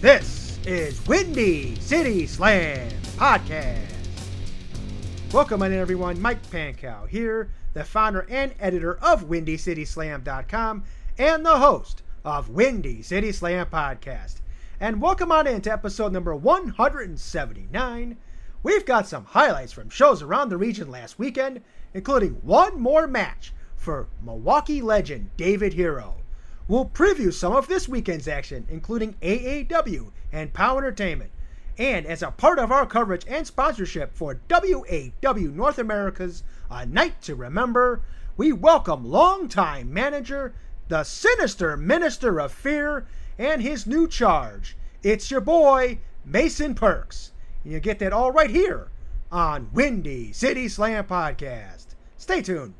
this is Windy City Slam Podcast. Welcome in, everyone. Mike Pankow here, the founder and editor of WindyCitySlam.com and the host of Windy City Slam Podcast. And welcome on into episode number 179. We've got some highlights from shows around the region last weekend, including one more match for Milwaukee legend David Hero. We'll preview some of this weekend's action, including AAW and POWW Entertainment. And as a part of our coverage and sponsorship for WAW North America's A Knight to Remember, we welcome longtime manager, the sinister Minister of Fear, and his new charge. It's your boy, Mason Percs. And you get that all right here on Windy City Slam Podcast. Stay tuned.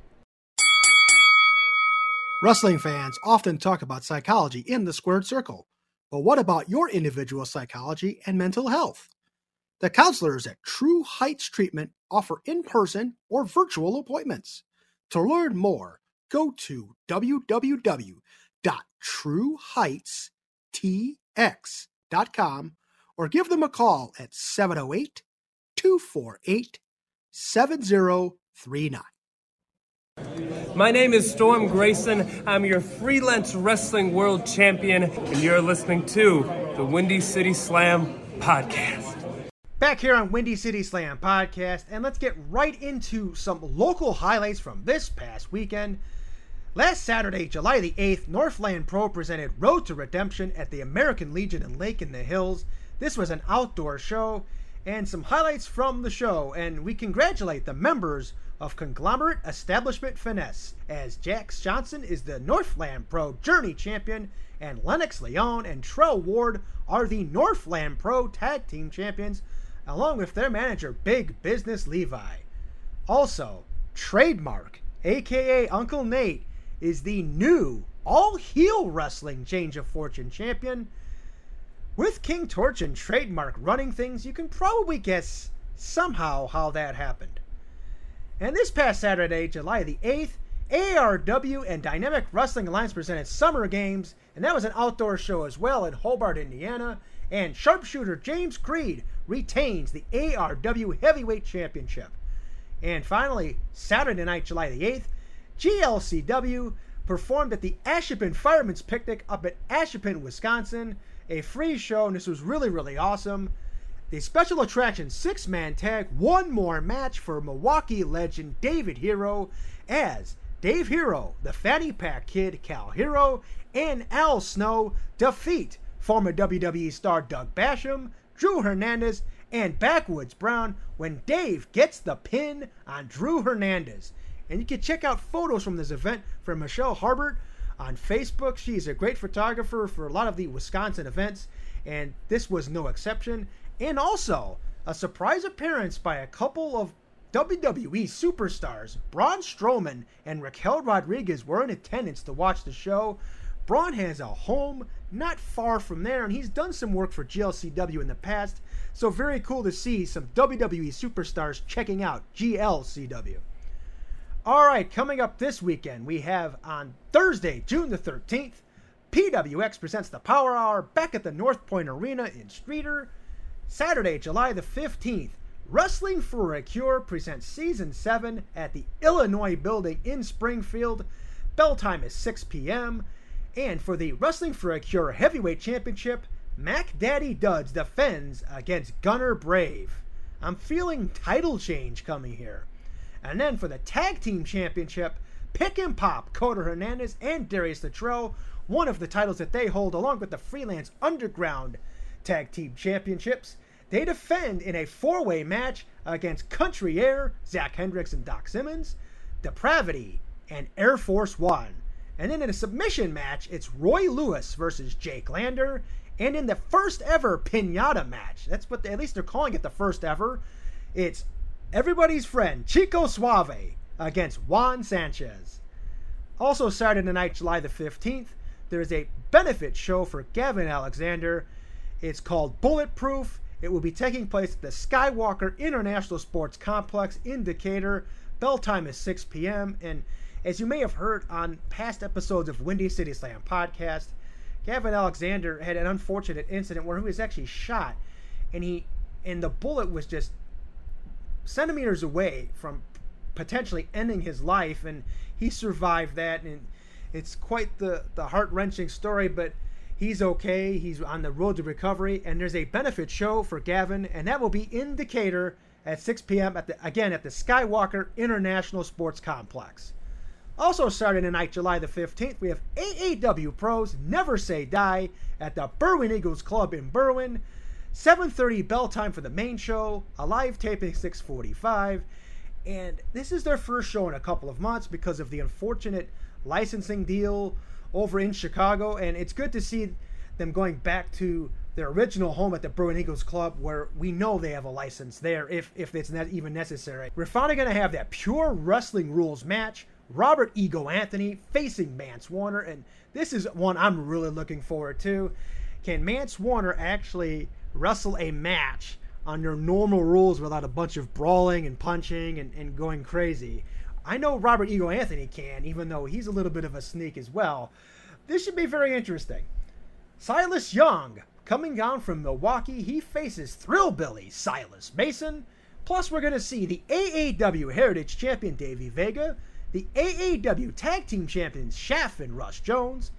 Wrestling fans often talk about psychology in the squared circle. But what about your individual psychology and mental health? The counselors at True Heights Treatment offer in person or virtual appointments. To learn more, go to www.trueheightstx.com or give them a call at 708 248 7039. My name is Storm Grayson. I'm your freelance wrestling world champion, and you're listening to the Windy City Slam podcast. Back here on Windy City Slam podcast, and let's get right into some local highlights from this past weekend. Last Saturday, July the 8th, Northland Pro presented Road to Redemption at the American Legion in Lake in the Hills. This was an outdoor show, and some highlights from the show, and we congratulate the members of Conglomerate Establishment Finesse, as Jax Johnson is the Northland Pro Journey Champion, and Lennox Leon and Trell Ward are the Northland Pro Tag Team Champions, along with their manager, Big Business Levi. Also, Trademark, aka Uncle Nate, is the new all heel wrestling Change of Fortune champion. With King Torch and Trademark running things, you can probably guess somehow how that happened. And this past Saturday, July the 8th, ARW and Dynamic Wrestling Alliance presented Summer Games, and that was an outdoor show as well in Hobart, Indiana. And sharpshooter James Creed retains the ARW Heavyweight Championship. And finally, Saturday night, July the 8th, GLCW performed at the Ashippun Fireman's Picnic up at Ashippun, Wisconsin. A free show, and this was really, really awesome. The special attraction six man tag one more match for Milwaukee legend David Hero as Dave Hero, the Fanny Pack Kid Cal Hero, and Al Snow defeat former WWE star Doug Basham, Drew Hernandez, and Backwoods Brown when Dave gets the pin on Drew Hernandez. And you can check out photos from this event from Michelle Harbert on Facebook. She's a great photographer for a lot of the Wisconsin events, and this was no exception and also a surprise appearance by a couple of WWE superstars. Braun Strowman and Raquel Rodriguez were in attendance to watch the show. Braun has a home not far from there, and he's done some work for GLCW in the past, so very cool to see some WWE superstars checking out GLCW. All right, coming up this weekend, we have on Thursday, June the 13th, PWX presents the Power Hour back at the North Point Arena in Streator. Saturday, July the 15th, Wrestling for a Cure presents Season 7 at the Illinois Building in Springfield. Bell time is 6 p.m. And for the Wrestling for a Cure Heavyweight Championship, Mac Daddy Duds defends against Gunner Brave. I'm feeling title change coming here. And then for the Tag Team Championship, Pick and Pop, Coda Hernandez, and Darius Luttrell, one of the titles that they hold, along with the Freelance Underground Tag Team Championships. They defend in a four way match against Country Air, Zach Hendricks and Doc Simmons, Depravity, and Air Force One. And then in a submission match, it's Roy Lewis versus Jake Lander, And in the first ever pinata match, that's what they, at least they're calling it the first ever. It's everybody's friend Chico Suave against Juan Sanchez. Also, Saturday night, July the 15th, there is a benefit show for Gavin Alexander. It's called Bulletproof. It will be taking place at the Skywalker International Sports Complex in Decatur. Bell time is 6 p.m. And as you may have heard on past episodes of Windy City Slam podcast, Gavin Alexander had an unfortunate incident where he was actually shot, and he and the bullet was just centimeters away from potentially ending his life, and he survived that, and it's quite the the heart wrenching story, but. He's okay. He's on the road to recovery, and there's a benefit show for Gavin, and that will be in Decatur at 6 p.m. at the again at the Skywalker International Sports Complex. Also Saturday night, July the 15th, we have AAW Pros Never Say Die at the Berwyn Eagles Club in Berwyn. 7:30 bell time for the main show. A live taping 6:45, and this is their first show in a couple of months because of the unfortunate licensing deal over in Chicago, and it's good to see them going back to their original home at the Berwyn Eagles Club, where we know they have a license there, if if it's not even necessary. We're finally going to have that pure wrestling rules match. Robert Ego Anthony facing Mance Warner, and this is one I'm really looking forward to. Can Mance Warner actually wrestle a match under normal rules without a bunch of brawling and punching and, and going crazy? I know Robert Ego Anthony can, even though he's a little bit of a sneak as well. This should be very interesting. Silas Young, coming down from Milwaukee, he faces Thrillbilly Silas Mason. Plus, we're going to see the AAW Heritage Champion Davey Vega, the AAW Tag Team Champions Shaft and Rush Jones,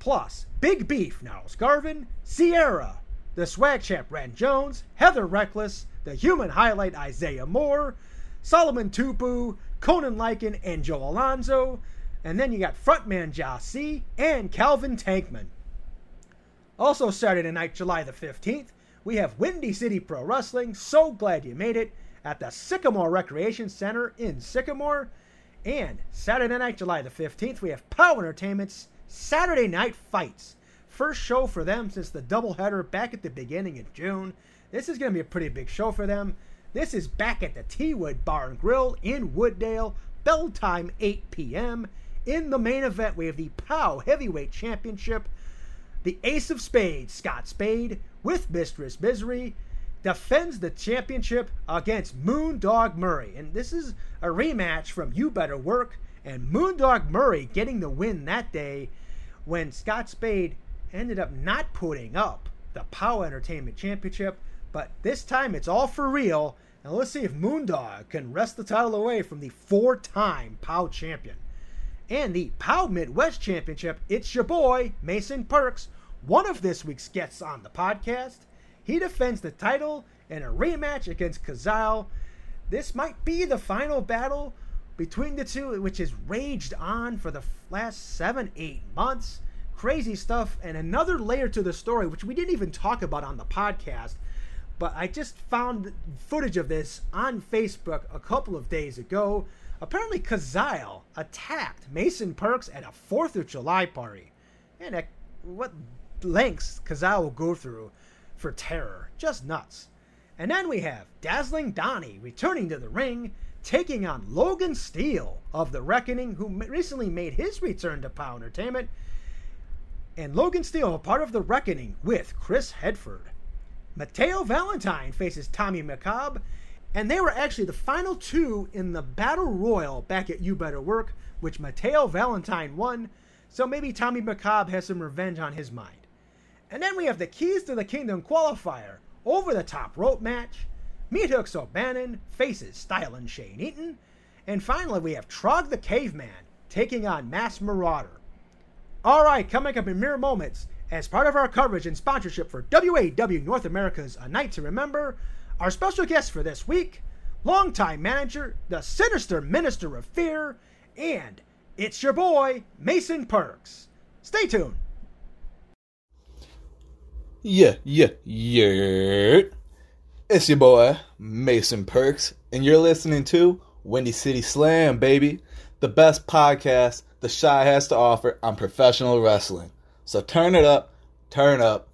plus Big Beef Niles Garvin, Sierra, the Swag Champ Rand Jones, Heather Reckless, the Human Highlight Isaiah Moore, Solomon Tupu, Conan Lycan, and Joe Alonzo. And then you got frontman Jasi and Calvin Tankman. Also, Saturday night, July the 15th, we have Windy City Pro Wrestling. So glad you made it at the Sycamore Recreation Center in Sycamore. And Saturday night, July the 15th, we have POWW Entertainment's Saturday Night Fights. First show for them since the doubleheader back at the beginning of June. This is going to be a pretty big show for them. This is back at the T Wood Bar and Grill in Wood Dale. Bell time 8 p.m. In the main event, we have the POWW Heavyweight Championship. The Ace of Spades, Scott Spade, with Mistress Misery, defends the championship against Moondog Murray. And this is a rematch from You Better Work and Moondog Murray getting the win that day when Scott Spade ended up not putting up the POWW Entertainment Championship. But this time it's all for real now let's see if Moondog can wrest the title away from the four-time POWW champion. And the POWW Midwest Championship, it's your boy, Mason Percs, one of this week's guests on the podcast. He defends the title in a rematch against Kazal. This might be the final battle between the two, which has raged on for the last seven, eight months. Crazy stuff, and another layer to the story, which we didn't even talk about on the podcast, but I just found footage of this on Facebook a couple of days ago. Apparently, Kazile attacked Mason Percs at a 4th of July party. And at what lengths Kazile will go through for terror. Just nuts. And then we have Dazzling Donnie returning to the ring, taking on Logan Steele of The Reckoning, who recently made his return to POWW Entertainment. And Logan Steele, a part of The Reckoning with Chris Hedford. Mateo Valentine faces Tommy McCobb, and they were actually the final two in the Battle Royal back at You Better Work, which Mateo Valentine won, so maybe Tommy McCobb has some revenge on his mind. And then we have the Keys to the Kingdom qualifier, over the top rope match. Meat Hooks O'Bannon faces Styling Shane Eaton. And finally, we have Trog the Caveman taking on Mass Marauder. All right, coming up in mere moments, as part of our coverage and sponsorship for WAW North America's A Knight to Remember, our special guest for this week, longtime manager, the sinister minister of fear, and it's your boy, Mason Percs. Stay tuned. Yeah, yeah, yeah. It's your boy, Mason Percs, and you're listening to Windy City Slam, baby. The best podcast the Chi has to offer on professional wrestling. So turn it up, turn up,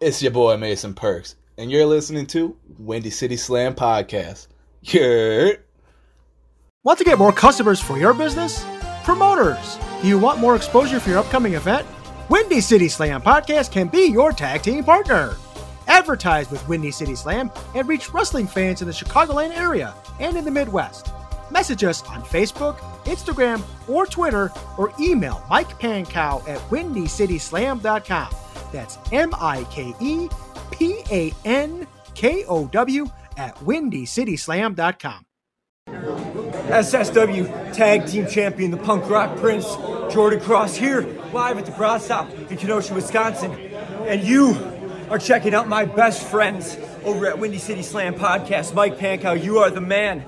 It's your boy Mason Percs, and you're listening to Windy City Slam Podcast. Yeah. Want to get more customers for your business? Promoters, do you want more exposure for your upcoming event? Windy City Slam Podcast can be your tag team partner. Advertise with Windy City Slam and reach wrestling fans in the Chicagoland area and in the Midwest. Message us on Facebook, Instagram, or Twitter, or email Mike Pankow at windycityslam.com. That's M I K E P A N K O W at windycityslam.com. SSW Tag Team Champion, the Punk Rock Prince, Jordan Cross here, live at the Brat Stop in Kenosha, Wisconsin. And you are checking out my best friends over at Windy City Slam Podcast. Mike Pankow, you are the man.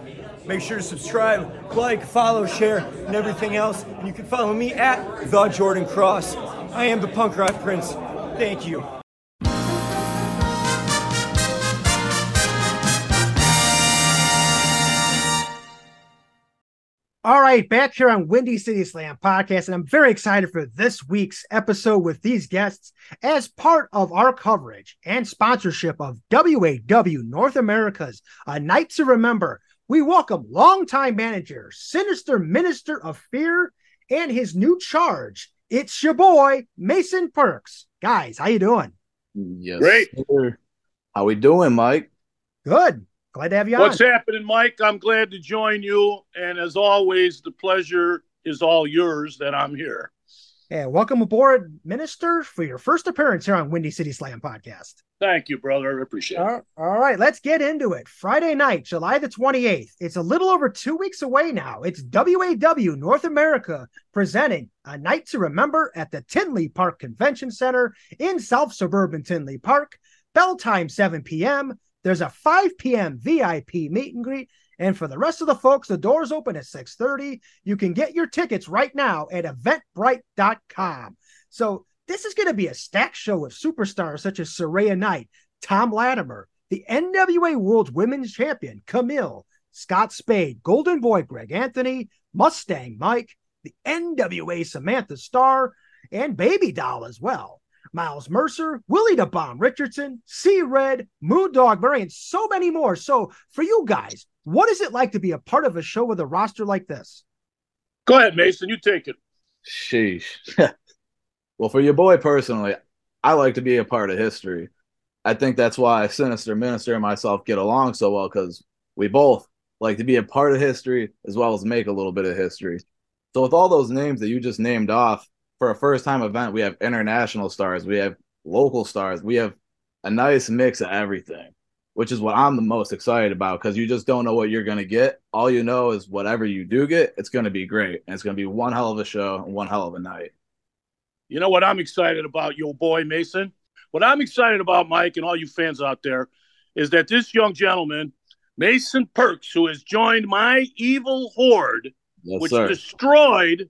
Make sure to subscribe, like, follow, share, and everything else. And you can follow me at The Jordan Cross. I am the Punk Rock Prince. Thank you. All right, back here on Windy City Slam podcast, and I'm very excited for this week's episode with these guests as part of our coverage and sponsorship of WAW North America's A Knight to Remember. We welcome longtime manager, Sinister Minister of Fear, and his new charge. It's your boy Mason Percs. Guys, how you doing? Yes. Great. sir. How we doing, Mike? Good. Glad to have you What's on. happening, Mike? I'm glad to join you. And as always, the pleasure is all yours that I'm here. Yeah, welcome aboard, Minister, for your first appearance here on Windy City Slam podcast. Thank you, brother. I appreciate it. All all right, let's get into it. Friday night, July the 28th. It's a little over two weeks away now. It's WAW North America presenting a Knight to remember at the Tinley Park Convention Center in South Suburban Tinley Park. Bell time 7 p.m. There's a 5 p.m. VIP meet and greet. And for the rest of the folks, the doors open at 6:30. You can get your tickets right now at eventbrite.com. So this is going to be a stacked show with superstars such as Saraya Knight, Tom Latimer, the NWA World Women's Champion Camille, Scott Spade, Golden Boy Greg Anthony, Mustang Mike, the NWA Samantha Starr, and Baby Doll as well. Miles Mercer, Willie the Bomb Richardson, C Red, Moon Dog Murray, and so many more. So, for you guys, what is it like to be a part of a show with a roster like this? Go ahead, Mason. You take it. Sheesh. well, for your boy personally, I like to be a part of history. I think that's why Sinister Minister and myself get along so well because we both like to be a part of history as well as make a little bit of history. So, with all those names that you just named off, for a first time event, we have international stars, we have local stars, we have a nice mix of everything, which is what I'm the most excited about because you just don't know what you're going to get. All you know is whatever you do get, it's going to be great. And it's going to be one hell of a show and one hell of a night. You know what I'm excited about, your boy Mason? What I'm excited about, Mike, and all you fans out there, is that this young gentleman, Mason Percs, who has joined my evil horde, Yes, which sir. destroyed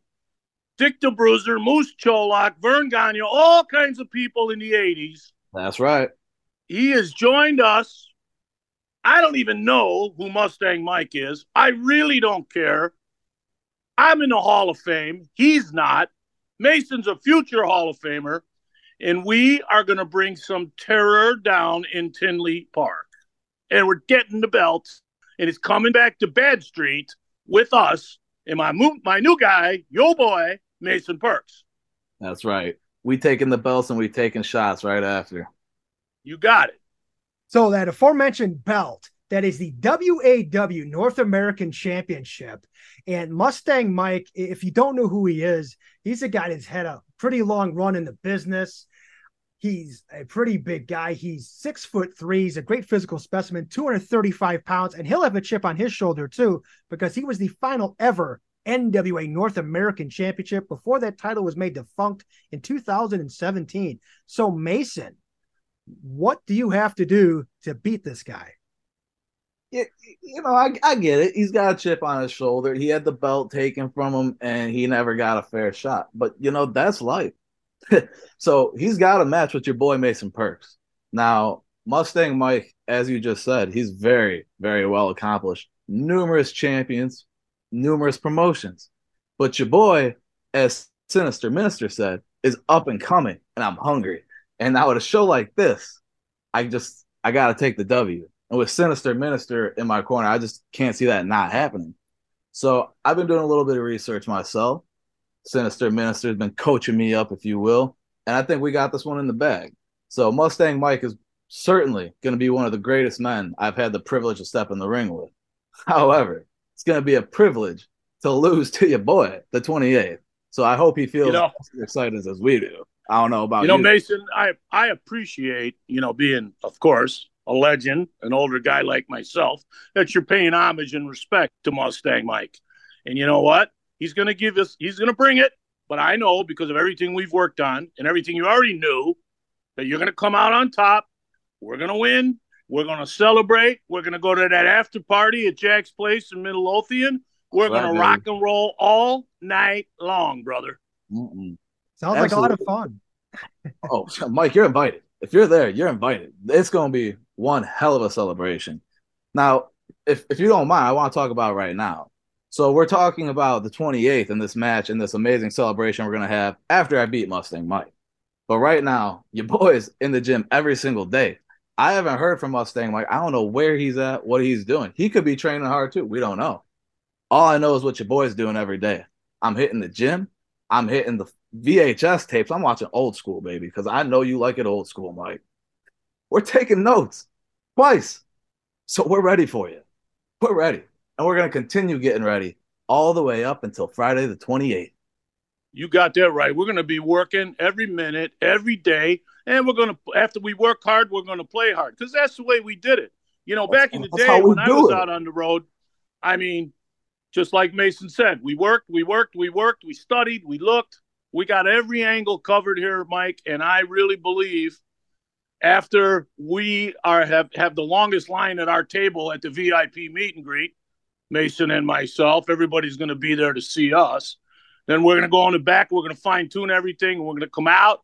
Dick the Bruiser, Moose Cholak, Verne Gagne, all kinds of people in the 80s. That's right. He has joined us. I don't even know who Mustang Mike is. I really don't care. I'm in the Hall of Fame. He's not. Mason's a future Hall of Famer. And we are going to bring some terror down in Tinley Park. And we're getting the belts. And it's coming back to Bed Street with us and my, mo- my new guy, yo boy, Mason Percs. That's right. We taking the belts and we taking shots right after. You got it. So that aforementioned belt that is the WAW North American Championship. And Mustang Mike, if you don't know who he is, he's a guy that's had a pretty long run in the business. He's a pretty big guy. He's six foot three. He's a great physical specimen, 235 pounds, and he'll have a chip on his shoulder too, because he was the final ever NWA North American Championship before that title was made defunct in 2017. So, Mason, what do you have to do to beat this guy? Yeah, you know, I, I get it. He's got a chip on his shoulder. He had the belt taken from him and he never got a fair shot. But, you know, that's life. so he's got a match with your boy Mason Percs. Now, Mustang Mike, as you just said, he's very, very well accomplished. Numerous champions, numerous promotions. But your boy, as Sinister Minister said, is up and coming, and I'm hungry. And now at a show like this, I just I gotta take the W. And with Sinister Minister in my corner, I just can't see that not happening. So I've been doing a little bit of research myself. Sinister Minister has been coaching me up, if you will. And I think we got this one in the bag. So Mustang Mike is certainly going to be one of the greatest men I've had the privilege to step in the ring with. However, it's going to be a privilege to lose to your boy, the 28th. So I hope he feels you know, as excited as we do. I don't know about you know, you. Mason. I I appreciate you know being, of course, a legend, an older guy like myself, that you're paying homage and respect to Mustang Mike. And you know what? He's going to give us. He's going to bring it. But I know because of everything we've worked on and everything you already knew that you're going to come out on top. We're going to win. We're going to celebrate. We're going to go to that after party at Jack's Place in Midlothian. We're going to rock and roll all night long, brother. Mm-mm. Sounds Absolutely. like a lot of fun. oh, Mike, you're invited. If you're there, you're invited. It's going to be one hell of a celebration. Now, if, if you don't mind, I want to talk about right now. So we're talking about the 28th in this match and this amazing celebration we're going to have after I beat Mustang Mike. But right now, your boy is in the gym every single day. I haven't heard from Mustang Mike. I don't know where he's at, what he's doing. He could be training hard too. We don't know. All I know is what your boy's doing every day. I'm hitting the gym. I'm hitting the VHS tapes. I'm watching old school, baby, because I know you like it old school, Mike. We're taking notes twice. So we're ready for you. We're ready. And we're going to continue getting ready all the way up until Friday the 28th. You got that right. We're going to be working every minute, every day. And we're going to, after we work hard, we're going to play hard because that's the way we did it. You know, back in the day when I was it. out on the road, I mean, just like Mason said, we worked, we worked, we worked, we studied, we looked. We got every angle covered here, Mike. And I really believe after we are have, have the longest line at our table at the VIP meet and greet, Mason and myself, everybody's going to be there to see us. Then we're going to go on the back. We're going to fine tune everything. We're going to come out.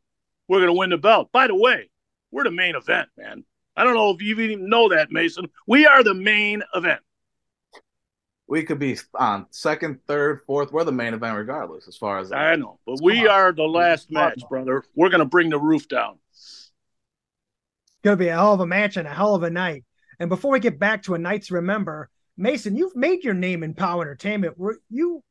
We're going to win the belt. By the way, we're the main event, man. I don't know if you even know that, Mason. We are the main event. We could be on second, third, fourth. We're the main event regardless, as far as I know. But we are the last match, brother. We're going to bring the roof down It's going to be a hell of a match and a hell of a night. And before we get back to a Knight to remember, Mason, you've made your name in POWW Entertainment. You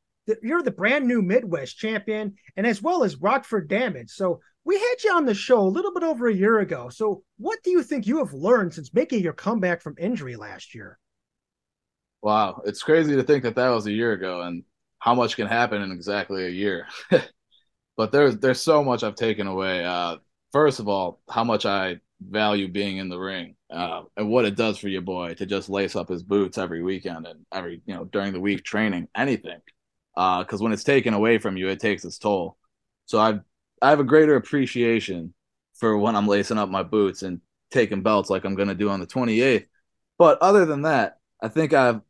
you're the brand new Midwest champion, and as well as Rockford Damage. So we had you on the show a little bit over a year ago. So what do you think you have learned since making your comeback from injury last year? Wow, it's crazy to think that that was a year ago, and how much can happen in exactly a year. but there's there's so much I've taken away. Uh, first of all, how much I value being in the ring uh, and what it does for your boy to just lace up his boots every weekend and every you know during the week training anything because uh, when it's taken away from you it takes its toll so i i have a greater appreciation for when i'm lacing up my boots and taking belts like i'm going to do on the 28th but other than that i think i've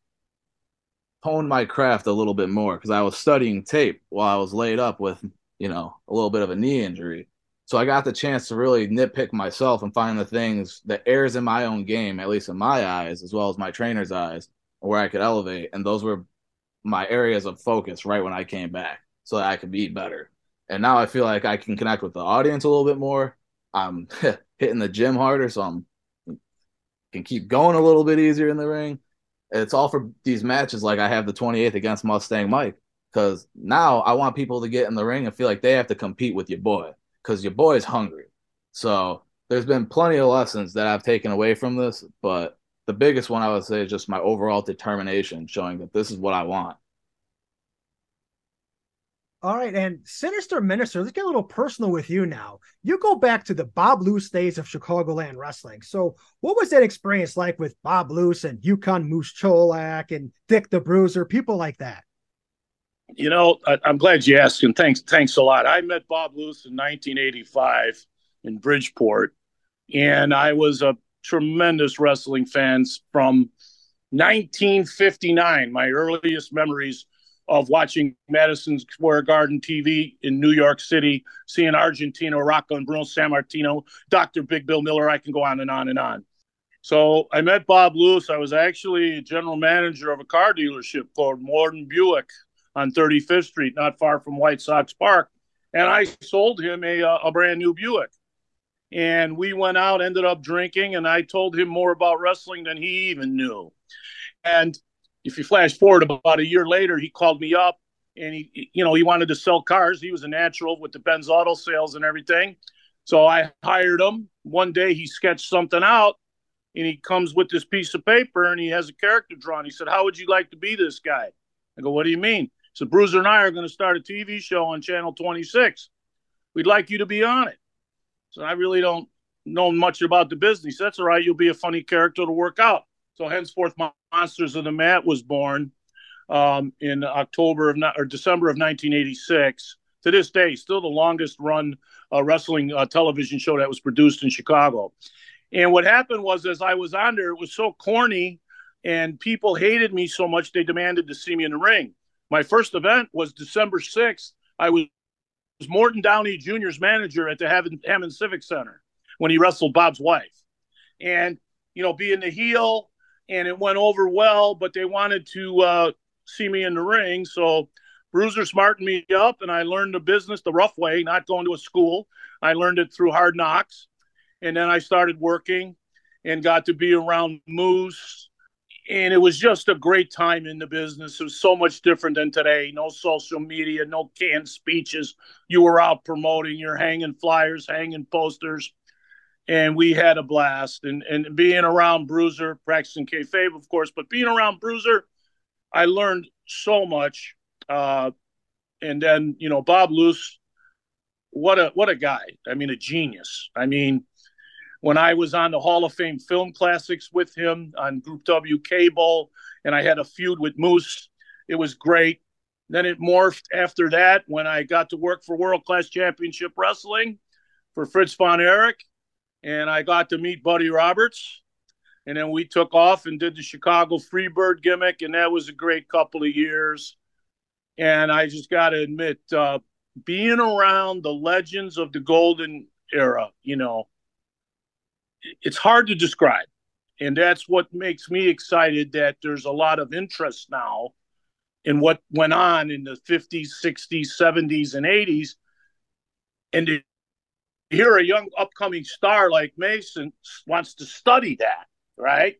honed my craft a little bit more because i was studying tape while i was laid up with you know a little bit of a knee injury so I got the chance to really nitpick myself and find the things that errs in my own game, at least in my eyes, as well as my trainer's eyes, where I could elevate. And those were my areas of focus right when I came back so that I could be better. And now I feel like I can connect with the audience a little bit more. I'm hitting the gym harder, so I'm can keep going a little bit easier in the ring. It's all for these matches like I have the 28th against Mustang Mike. Because now I want people to get in the ring and feel like they have to compete with your boy because your boy is hungry. So there's been plenty of lessons that I've taken away from this, but the biggest one I would say is just my overall determination, showing that this is what I want. All right, and Sinister Minister, let's get a little personal with you now. You go back to the Bob Luce days of Chicagoland wrestling. So, what was that experience like with Bob Luce and Yukon Moose Cholak and Dick the Bruiser, people like that? You know, I, am glad you asked, and thanks, thanks a lot. I met Bob Luce in 1985 in Bridgeport, and I was a tremendous wrestling fan from 1959. My earliest memories of watching Madison Square Garden TV in New York City, seeing Argentina, Rocca, and Bruno Sammartino, Dr. Big Bill Miller. I can go on and on and on. So I met Bob Luce. I was actually general manager of a car dealership called Morton Buick on 35th Street, not far from White Sox Park, and I sold him a, uh, a brand new Buick. and we went out, ended up drinking, and I told him more about wrestling than he even knew. And if you flash forward about a year later, he called me up and he, you know, he wanted to sell cars. He was a natural with the Benz auto sales and everything. So I hired him. One day he sketched something out and he comes with this piece of paper and he has a character drawn. He said, How would you like to be this guy? I go, What do you mean? So Bruiser and I are going to start a TV show on Channel 26. We'd like you to be on it. So I really don't know much about the business. That's all right. You'll be a funny character to work out. So henceforth, Monsters of the Mat was born um, in October of or December of 1986. To this day, still the longest run uh, wrestling uh, television show that was produced in Chicago. And what happened was, as I was on there, it was so corny, and people hated me so much they demanded to see me in the ring. My first event was December 6th. I was Morton Downey Jr.'s manager at the Hammond Civic Center when he wrestled Bob's wife. And, you know, being the heel, and it went over well, but they wanted to uh, see me in the ring. So Bruiser smartened me up, and I learned the business the rough way, not going to a school. I learned it through hard knocks. And then I started working and got to be around Moose and it was just a great time in the business. It was so much different than today. No social media, no canned speeches. You were out promoting, you're hanging flyers, hanging posters, and we had a blast. And and being around Bruiser, practicing kayfabe, of course, but being around Bruiser, I learned so much. Uh, and then you know Bob Luce, what a what a guy. I mean, a genius. I mean when I was on the Hall of Fame Film Classics with him on Group W cable, and I had a feud with Moose. It was great. Then it morphed after that when I got to work for World Class Championship Wrestling for Fritz von Erich, and I got to meet Buddy Roberts. And then we took off and did the Chicago Freebird gimmick, and that was a great couple of years. And I just got to admit, uh, being around the legends of the golden era, you know, it's hard to describe. And that's what makes me excited that there's a lot of interest now in what went on in the 50s, 60s, 70s, and 80s. And hear a young upcoming star like Mason wants to study that, right?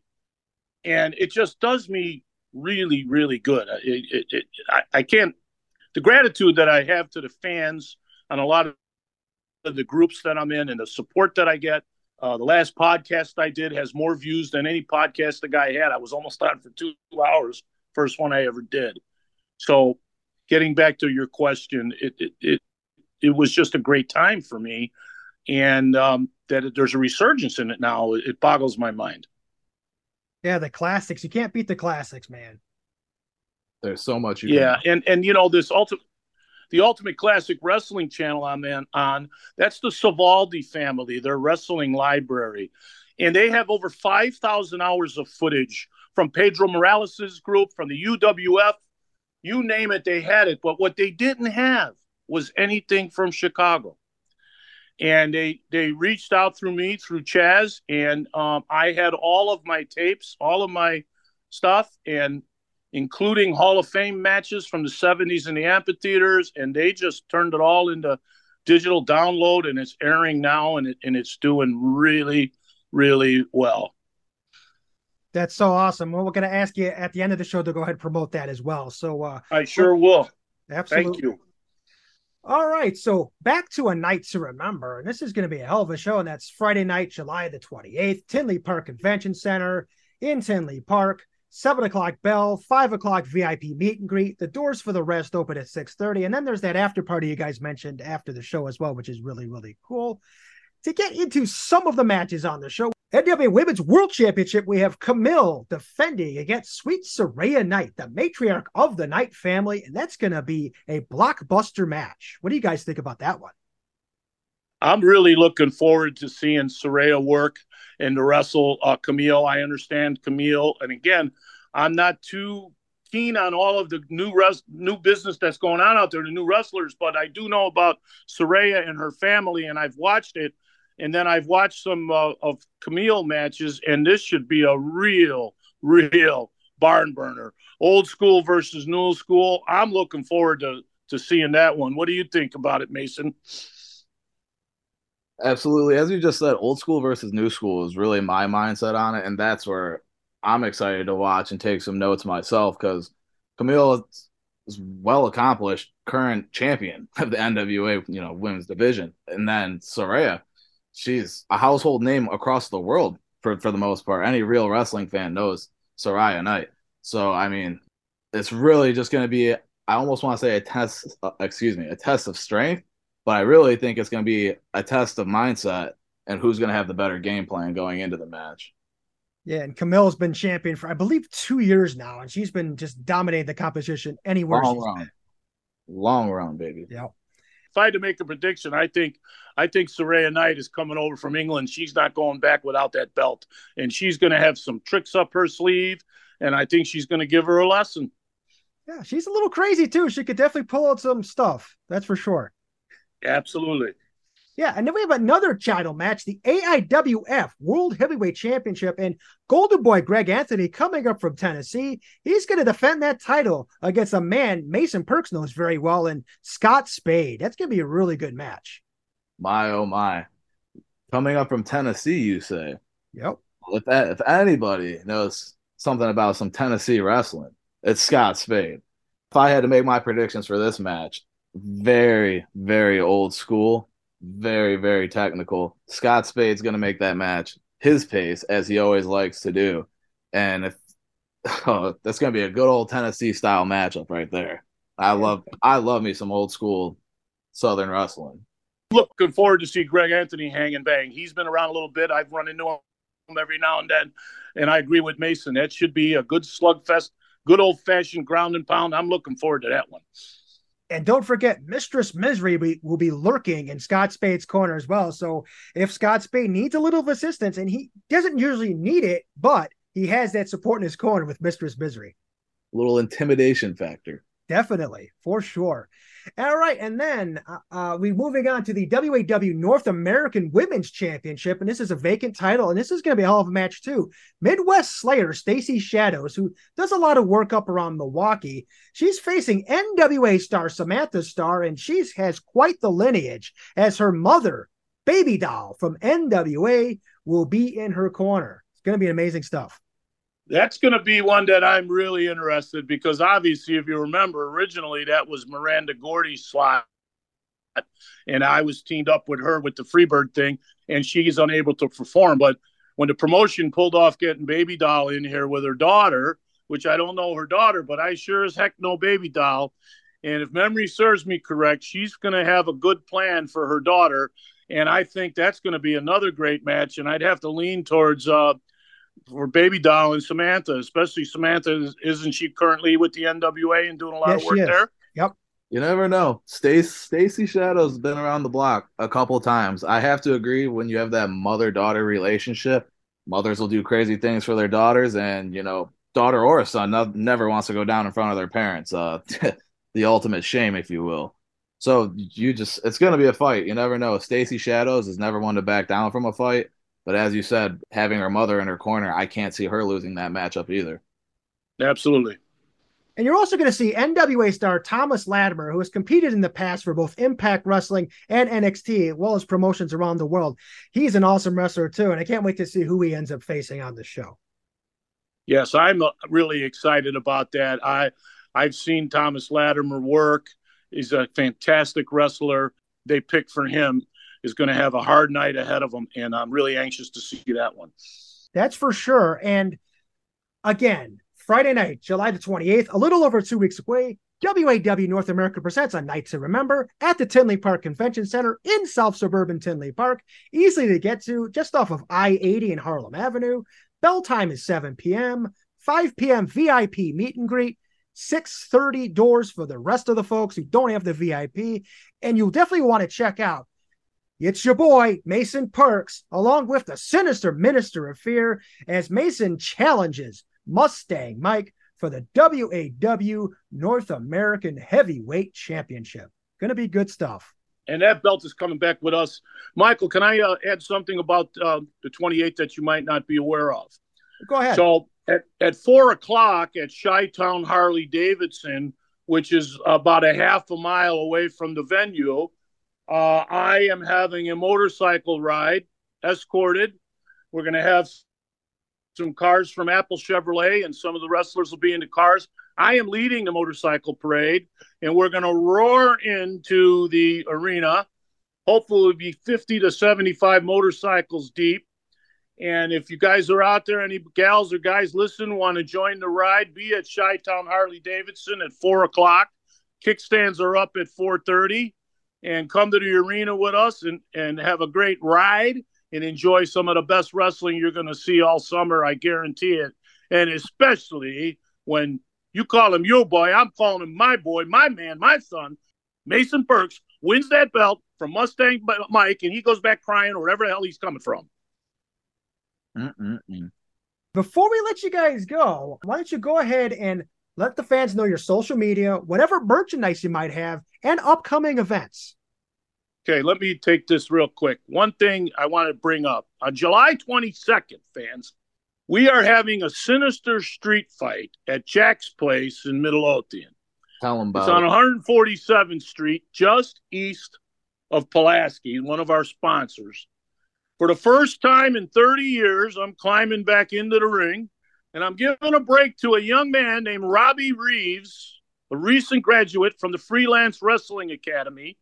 And it just does me really, really good. It, it, it, I, I can't, the gratitude that I have to the fans and a lot of the groups that I'm in and the support that I get uh, the last podcast I did has more views than any podcast the guy had. I was almost on for two hours, first one I ever did. So, getting back to your question, it it, it was just a great time for me, and um, that there's a resurgence in it now. It boggles my mind. Yeah, the classics. You can't beat the classics, man. There's so much. yeah, can... and and you know this ultimate the Ultimate Classic Wrestling channel I'm in, on. That's the Savoldi family, their wrestling library. And they have over 5,000 hours of footage from Pedro Morales' group, from the UWF, you name it, they had it. But what they didn't have was anything from Chicago. And they they reached out through me through Chaz, and um, I had all of my tapes, all of my stuff, and including Hall of Fame matches from the 70s in the amphitheaters, and they just turned it all into digital download, and it's airing now, and it, and it's doing really, really well. That's so awesome. Well, we're going to ask you at the end of the show to go ahead and promote that as well. So uh, I sure will. Absolutely. Thank you. All right, so back to a Knight to remember, and this is going to be a hell of a show, and that's Friday night, July the 28th, Tinley Park Convention Center in Tinley Park. 7 o'clock bell, 5 o'clock VIP meet and greet. The doors for the rest open at 6.30. And then there's that after party you guys mentioned after the show as well, which is really, really cool. To get into some of the matches on the show, NWA Women's World Championship, we have Camille defending against Sweet Saraya Knight, the matriarch of the Knight family. And that's going to be a blockbuster match. What do you guys think about that one? I'm really looking forward to seeing Saraya work and to wrestle uh, Camille. I understand Camille, and again, I'm not too keen on all of the new res- new business that's going on out there, the new wrestlers, but I do know about Saraya and her family, and I've watched it, and then I've watched some uh, of Camille matches, and this should be a real, real barn burner. Old school versus new school. I'm looking forward to to seeing that one. What do you think about it, Mason? Absolutely. As you just said, old school versus new school is really my mindset on it. And that's where I'm excited to watch and take some notes myself because Camille is well accomplished current champion of the NWA, you know, women's division. And then Saraya, she's a household name across the world for, for the most part. Any real wrestling fan knows Saraya Knight. So, I mean, it's really just going to be, I almost want to say a test, uh, excuse me, a test of strength, but I really think it's going to be a test of mindset and who's going to have the better game plan going into the match. Yeah, and Camille's been champion for I believe two years now, and she's been just dominating the competition anywhere long she's run, been. long run, baby. Yeah. If I had to make a prediction, I think I think Saraya Knight is coming over from England. She's not going back without that belt, and she's going to have some tricks up her sleeve, and I think she's going to give her a lesson. Yeah, she's a little crazy too. She could definitely pull out some stuff. That's for sure. Absolutely. Yeah, and then we have another title match, the AIWF World Heavyweight Championship, and Golden Boy Greg Anthony coming up from Tennessee. He's going to defend that title against a man Mason Percs knows very well, and Scott Spade. That's going to be a really good match. My oh my, coming up from Tennessee, you say? Yep. If that, if anybody knows something about some Tennessee wrestling, it's Scott Spade. If I had to make my predictions for this match, very very old school very, very technical. Scott Spade's going to make that match his pace, as he always likes to do. And if oh, that's going to be a good old Tennessee style matchup right there. I love, I love me some old school Southern wrestling. Looking forward to see Greg Anthony hang and bang. He's been around a little bit. I've run into him every now and then, and I agree with Mason. That should be a good slugfest, good old fashioned ground and pound. I'm looking forward to that one. And don't forget, Mistress Misery will be lurking in Scott Spade's corner as well. So if Scott Spade needs a little of assistance, and he doesn't usually need it, but he has that support in his corner with Mistress Misery. A little intimidation factor. Definitely, for sure. All right, and then uh, uh, we moving on to the WAW North American Women's Championship, and this is a vacant title, and this is going to be a hell of a match too. Midwest Slayer Stacy Shadows, who does a lot of work up around Milwaukee, she's facing NWA star Samantha Starr, and she has quite the lineage, as her mother, Baby Doll from NWA, will be in her corner. It's going to be amazing stuff. That's going to be one that I'm really interested because obviously, if you remember, originally that was Miranda Gordy's slot, and I was teamed up with her with the Freebird thing, and she's unable to perform. But when the promotion pulled off getting Baby Doll in here with her daughter, which I don't know her daughter, but I sure as heck know Baby Doll, and if memory serves me correct, she's going to have a good plan for her daughter, and I think that's going to be another great match. And I'd have to lean towards. Uh, for Baby Doll and Samantha, especially Samantha. Isn't she currently with the NWA and doing a lot yes, of work there? Yep. You never know. Stacy Stacy Shadow's been around the block a couple times. I have to agree when you have that mother daughter relationship, mothers will do crazy things for their daughters, and you know, daughter or son no, never wants to go down in front of their parents. Uh, the ultimate shame, if you will. So you just it's gonna be a fight. You never know. Stacy Shadows is never one to back down from a fight. But as you said, having her mother in her corner, I can't see her losing that matchup either. Absolutely. And you're also going to see NWA star Thomas Latimer, who has competed in the past for both Impact Wrestling and NXT, as well as promotions around the world. He's an awesome wrestler, too. And I can't wait to see who he ends up facing on the show. Yes, I'm uh, really excited about that. I, I've seen Thomas Latimer work. He's a fantastic wrestler. They picked for him is going to have a hard night ahead of them, and I'm really anxious to see that one. That's for sure. And again, Friday night, July the 28th, a little over two weeks away, WAW North America presents a Knight to remember at the Tinley Park Convention Center in South Suburban Tinley Park, easily to get to just off of I 80 and Harlem Avenue. Bell time is 7 p.m., 5 p.m. VIP meet and greet. 6:30 doors for the rest of the folks who don't have the VIP and you'll definitely want to check out it's your boy, Mason Percs, along with the sinister Minister of Fear, as Mason challenges Mustang Mike for the WAW North American Heavyweight Championship. Going to be good stuff. And that belt is coming back with us. Michael, can I uh, add something about uh, the 28th that you might not be aware of? Go ahead. So at, at 4 o'clock at Chi Town Harley Davidson, which is about a half a mile away from the venue, Uh, I am having a motorcycle ride escorted. We're going to have some cars from Apple Chevrolet, and some of the wrestlers will be in the cars. I am leading the motorcycle parade, and we're going to roar into the arena. Hopefully, it'll be 50 to 75 motorcycles deep. And if you guys are out there, any gals or guys listen, want to join the ride, be at Chi Town Harley Davidson at four o'clock. Kickstands are up at 4:30, and come to the arena with us and and have a great ride and enjoy some of the best wrestling you're going to see all summer. I guarantee it. And especially when you call him your boy, I'm calling him my boy, my man, my son. Mason Percs wins that belt from Mustang Mike, and he goes back crying or wherever the hell he's coming from. Mm-mm-mm. Before we let you guys go, why don't you go ahead and let the fans know your social media, whatever merchandise you might have, and upcoming events. Okay, let me take this real quick. One thing I want to bring up on July 22nd, fans, we are having a sinister street fight at Jack's Place in Midlothian. Tell them about It's on it. 147th Street, just east of Pulaski, one of our sponsors. For the first time in 30 years, I'm climbing back into the ring and I'm giving a break to a young man named Robbie Reeves, a recent graduate from the Freelance Wrestling Academy.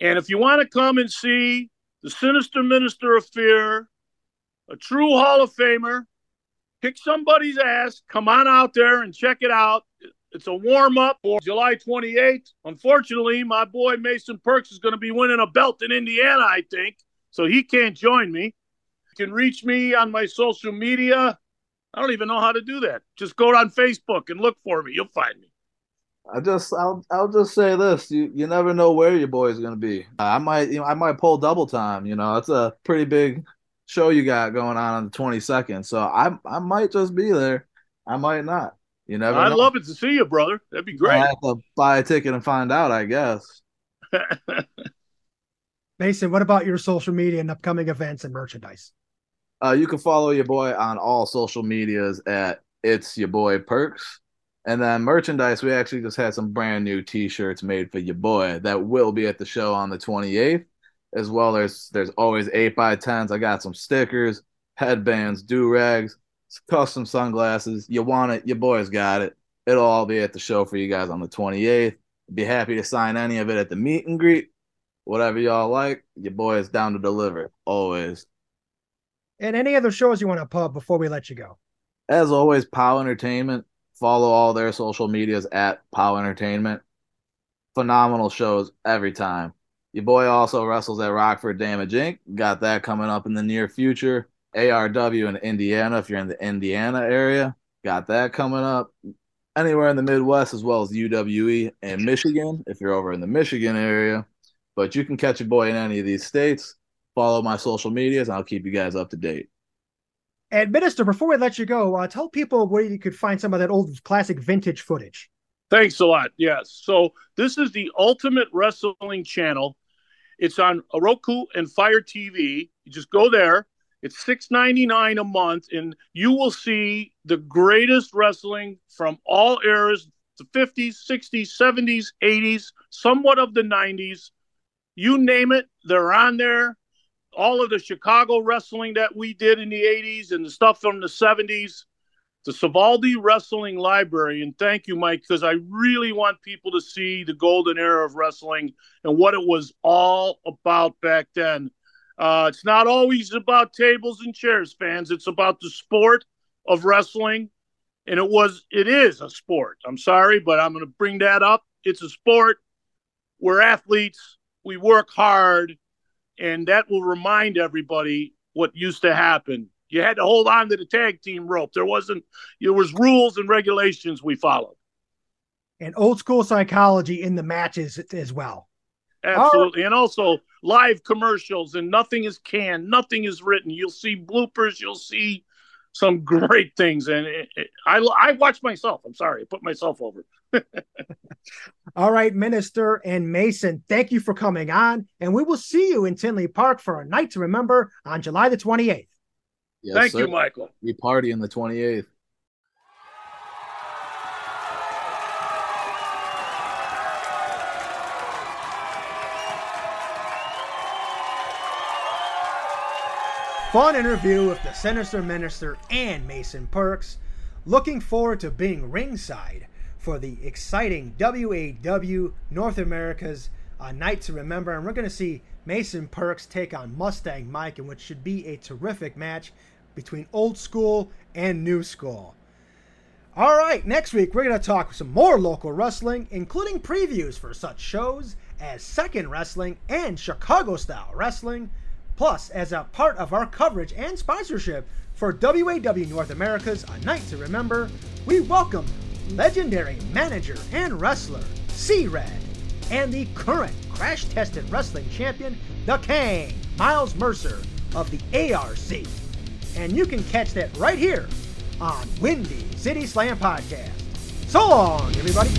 And if you want to come and see the Sinister Minister of Fear, a true Hall of Famer, kick somebody's ass, come on out there and check it out. It's a warm up for July 28th. Unfortunately, my boy Mason Percs is going to be winning a belt in Indiana, I think, so he can't join me. You can reach me on my social media. I don't even know how to do that. Just go on Facebook and look for me. You'll find me. I just I'll I'll just say this: you you never know where your boy's gonna be. I might you know I might pull double time. You know, that's a pretty big show you got going on on the twenty second. So I I might just be there. I might not. You never. I'd know. love it to see you, brother. That'd be great. I have to buy a ticket and find out. I guess. Mason, what about your social media and upcoming events and merchandise? Uh, you can follow your boy on all social medias at it's your boy Percs. And then merchandise, we actually just had some brand new T-shirts made for your boy that will be at the show on the 28th. As well, there's there's always eight by tens. I got some stickers, headbands, do rags, custom sunglasses. You want it? Your boy's got it. It'll all be at the show for you guys on the 28th. Be happy to sign any of it at the meet and greet. Whatever y'all like, your boy is down to deliver always. And any other shows you want to pub before we let you go? As always, POWW Entertainment. Follow all their social medias at POWW Entertainment. Phenomenal shows every time. Your boy also wrestles at Rockford Damage Inc. Got that coming up in the near future. ARW in Indiana, if you're in the Indiana area. Got that coming up. Anywhere in the Midwest, as well as UWE and Michigan, if you're over in the Michigan area. But you can catch your boy in any of these states. Follow my social medias, and I'll keep you guys up to date. And Minister, before we let you go, uh, tell people where you could find some of that old classic vintage footage. Thanks a lot. Yes. So this is the Ultimate Wrestling Channel. It's on Roku and Fire TV. You just go there. It's six ninety nine a month, and you will see the greatest wrestling from all eras: the fifties, sixties, seventies, eighties, somewhat of the nineties. You name it, they're on there. All of the Chicago wrestling that we did in the eighties and the stuff from the seventies the Savaldi Wrestling Library. And thank you, Mike, because I really want people to see the golden era of wrestling and what it was all about back then. Uh, it's not always about tables and chairs, fans. It's about the sport of wrestling. And it was, it is a sport. I'm sorry, but I'm going to bring that up. It's a sport. We're athletes. We work hard. And that will remind everybody what used to happen you had to hold on to the tag team rope. There wasn't there was rules and regulations we followed. And old school psychology in the matches as well. Absolutely. And also live commercials and nothing is canned, nothing is written. You'll see bloopers, you'll see some great things and it, it, I I watch myself. I'm sorry. I put myself over. All right, Minister and Mason, thank you for coming on, and we will see you in Tinley Park for a Knight to remember on July the 28th. Yes, thank sir. you, Michael. We party on the 28th. Fun interview with the Sinister Minister and Mason Percs. Looking forward to being ringside for the exciting WAW North America's A Knight to Remember. And we're going to see Mason Percs take on Mustang Mike, in which should be a terrific match between old school and new school. All right, next week we're going to talk some more local wrestling, including previews for such shows as Second Wrestling and Chicago Style Wrestling. Plus, as a part of our coverage and sponsorship for WAW North America's A Knight to Remember, we welcome legendary manager and wrestler C Red and the current crash tested wrestling champion, the King, Miles Mercer of the ARC. And you can catch that right here on Windy City Slam Podcast. So long, everybody.